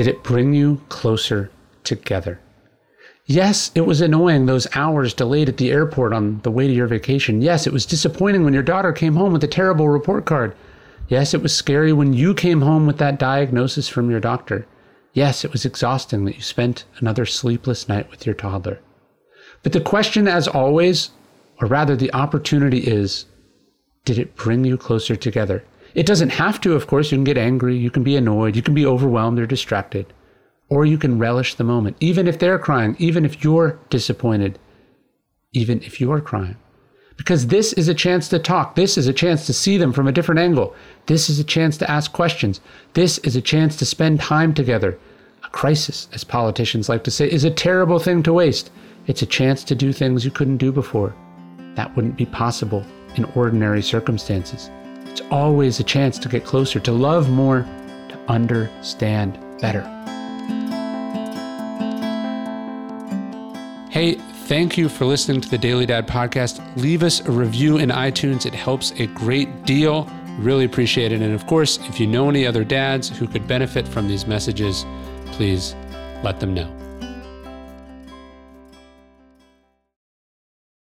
Did it bring you closer together? Yes, it was annoying those hours delayed at the airport on the way to your vacation. Yes, it was disappointing when your daughter came home with a terrible report card. Yes, it was scary when you came home with that diagnosis from your doctor. Yes, it was exhausting that you spent another sleepless night with your toddler. But the question, as always, or rather the opportunity is did it bring you closer together? It doesn't have to, of course. You can get angry, you can be annoyed, you can be overwhelmed or distracted, or you can relish the moment, even if they're crying, even if you're disappointed, even if you're crying. Because this is a chance to talk. This is a chance to see them from a different angle. This is a chance to ask questions. This is a chance to spend time together. A crisis, as politicians like to say, is a terrible thing to waste. It's a chance to do things you couldn't do before. That wouldn't be possible in ordinary circumstances. It's always a chance to get closer, to love more, to understand better. Hey, thank you for listening to the Daily Dad podcast. Leave us a review in iTunes, it helps a great deal. Really appreciate it. And of course, if you know any other dads who could benefit from these messages, please let them know.